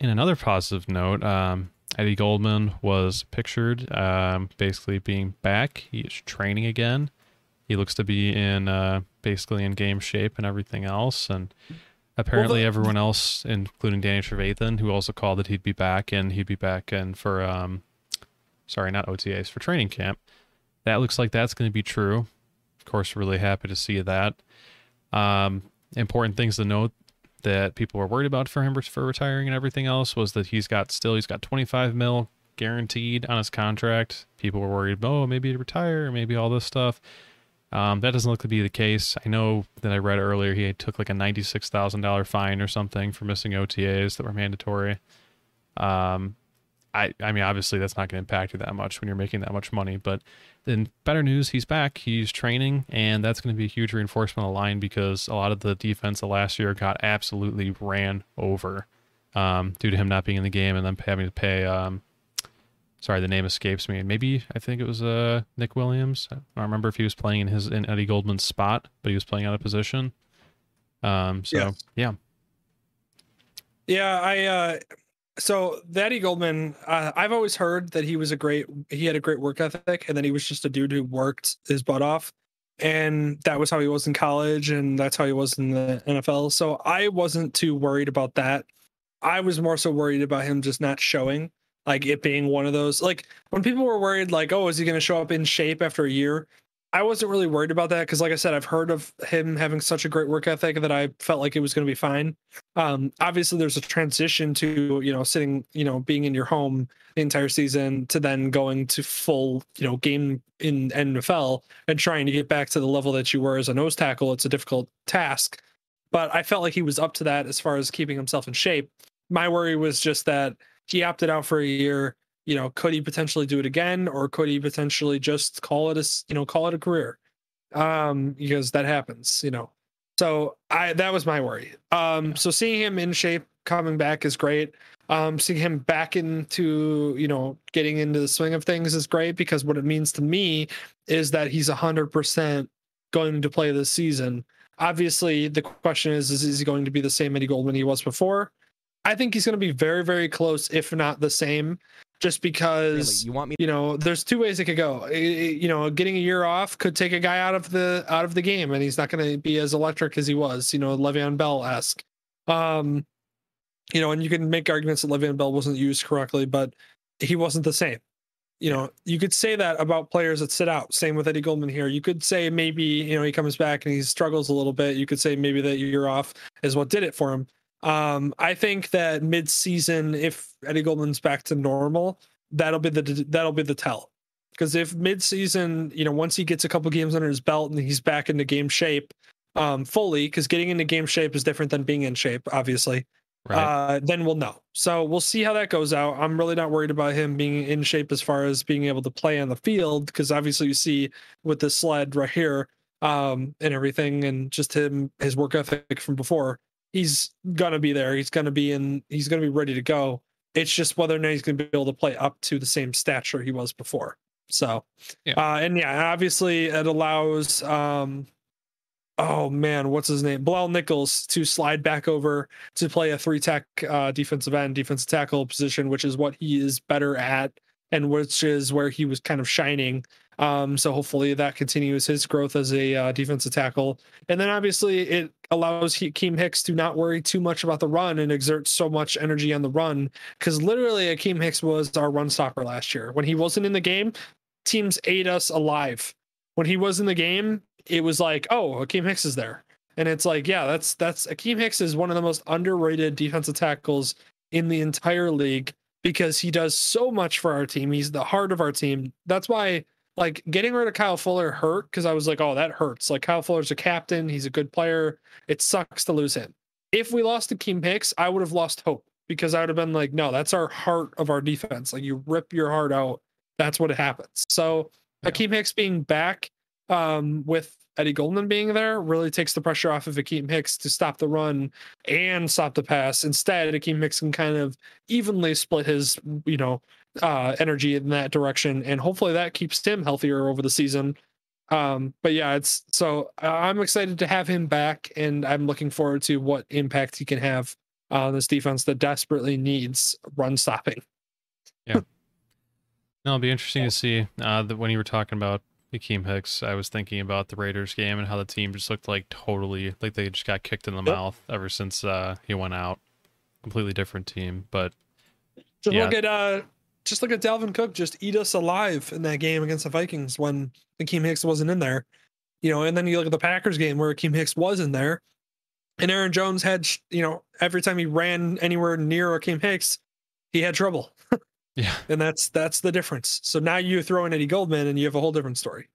in another positive note, um, Eddie Goldman was pictured um, basically being back. He is training again. He looks to be in uh, basically in game shape and everything else. And apparently, Well, the- everyone else, including Danny Trevathan, who also called that he'd be back and he'd be back and for um, sorry, not OTAs for training camp. That looks like that's going to be true. Of course, really happy to see that. Um, important things to note that people were worried about for him for retiring and everything else was that he's got still he's got 25 mil guaranteed on his contract. People were worried, oh, maybe he'd retire, maybe all this stuff. Um, that doesn't look to be the case. I know that I read earlier he took like a ninety-six thousand dollar fine or something for missing OTAs that were mandatory. Um, I I mean obviously that's not going to impact you that much when you're making that much money, but then better news, he's back. He's training, and that's going to be a huge reinforcement of the line because a lot of the defense of last year got absolutely ran over um, due to him not being in the game and then having to pay. Um, sorry, the name escapes me. Maybe I think it was uh, Nick Williams. I don't remember if he was playing in his in Eddie Goldman's spot, but he was playing out of position. Um, so Yes. yeah, Yeah, I uh so Eddie Goldman, uh, I've always heard that he was a great he had a great work ethic and then he was just a dude who worked his butt off. And that was how he was in college and that's how he was in the NFL. So I wasn't too worried about that. I was more so worried about him just not showing, like it being one of those like when people were worried like, "Oh, is he going to show up in shape after a year?" I wasn't really worried about that because like I said, I've heard of him having such a great work ethic that I felt like it was going to be fine. Um obviously there's a transition to you know sitting you know being in your home the entire season to then going to full you know game in NFL and trying to get back to the level that you were as a nose tackle. It's a difficult task but I felt like he was up to that as far as keeping himself in shape. My worry was just that he opted out for a year you know could he potentially do it again or could he potentially just call it a you know call it a career um because that happens you know so I that was my worry. Um, so seeing him in shape coming back is great. Um, seeing him back into you know getting into the swing of things is great because what it means to me is that he's hundred percent going to play this season. Obviously, the question is: is, is he going to be the same Eddie Goldman he was before? I think he's going to be very, very close, if not the same, just Really, because you want me? you know there's two ways it could go. I- I- you know getting a year off could take a guy out of the out of the game and he's not going to be as electric as he was you know le'veon bell-esque. Um you know and you can make arguments that le'veon bell wasn't used correctly but he wasn't the same. You know you could say that about players that sit out. Same with eddie goldman here. You could say maybe you know he comes back and he struggles a little bit. You could say maybe that year off is what did it for him um i think that mid-season if eddie goldman's back to normal that'll be the that'll be the tell. Because if mid-season you know once he gets a couple games under his belt and he's back into game shape um fully because getting into game shape is different than being in shape obviously right. uh then we'll know. So we'll see how that goes out. I'm really not worried about him being in shape as far as being able to play on the field because obviously you see with the sled right here um and everything and just him his work ethic from before he's gonna be there. He's gonna be in he's gonna be ready to go. It's just whether or not he's gonna be able to play up to the same stature he was before. So Yeah. uh and yeah obviously it allows um oh man what's his name? Bilal Nichols to slide back over to play a three tech uh, defensive end, defensive tackle position, which is what he is better at and which is where he was kind of shining. Um, so hopefully that continues his growth as a uh, defensive tackle. And then obviously it allows he- Akiem Hicks to not worry too much about the run and exert so much energy on the run because literally Akiem Hicks was our run stopper last year. When he wasn't in the game, teams ate us alive. When he was in the game, it was like, oh, Akiem Hicks is there. And it's like, yeah, that's that's Akiem Hicks is one of the most underrated defensive tackles in the entire league because he does so much for our team. He's the heart of our team. That's why like getting rid of Kyle Fuller hurt because I was like, oh, that hurts. Like Kyle Fuller's a captain, he's a good player. It sucks to lose him. If we lost Akiem Hicks, I would have lost hope because I would have been like, no, that's our heart of our defense. Like you rip your heart out, that's what happens. So Yeah. Akiem Hicks being back um, with Eddie Goldman being there really takes the pressure off of Akiem Hicks to stop the run and stop the pass. Instead, Akiem Hicks can kind of evenly split his, you know, uh, energy in that direction, and hopefully that keeps him healthier over the season. Um, but yeah, it's so uh, I'm excited to have him back, and I'm looking forward to what impact he can have on this defense that desperately needs run stopping. Yeah. No, it'll be interesting to see. Uh, that when you were talking about Akiem Hicks, I was thinking about the Raiders game and how the team just looked like totally like they just got kicked in the Yep. mouth ever since uh, he went out. Completely different team, but Just Yeah. look at uh just look at Dalvin Cook just eat us alive in that game against the Vikings when Akiem Hicks wasn't in there. You know, and then you look at the Packers game where Akiem Hicks was in there. And Aaron Jones had, you know, every time he ran anywhere near Akiem Hicks, he had trouble. yeah, And that's that's the difference. So now you throw in Eddie Goldman and you have a whole different story.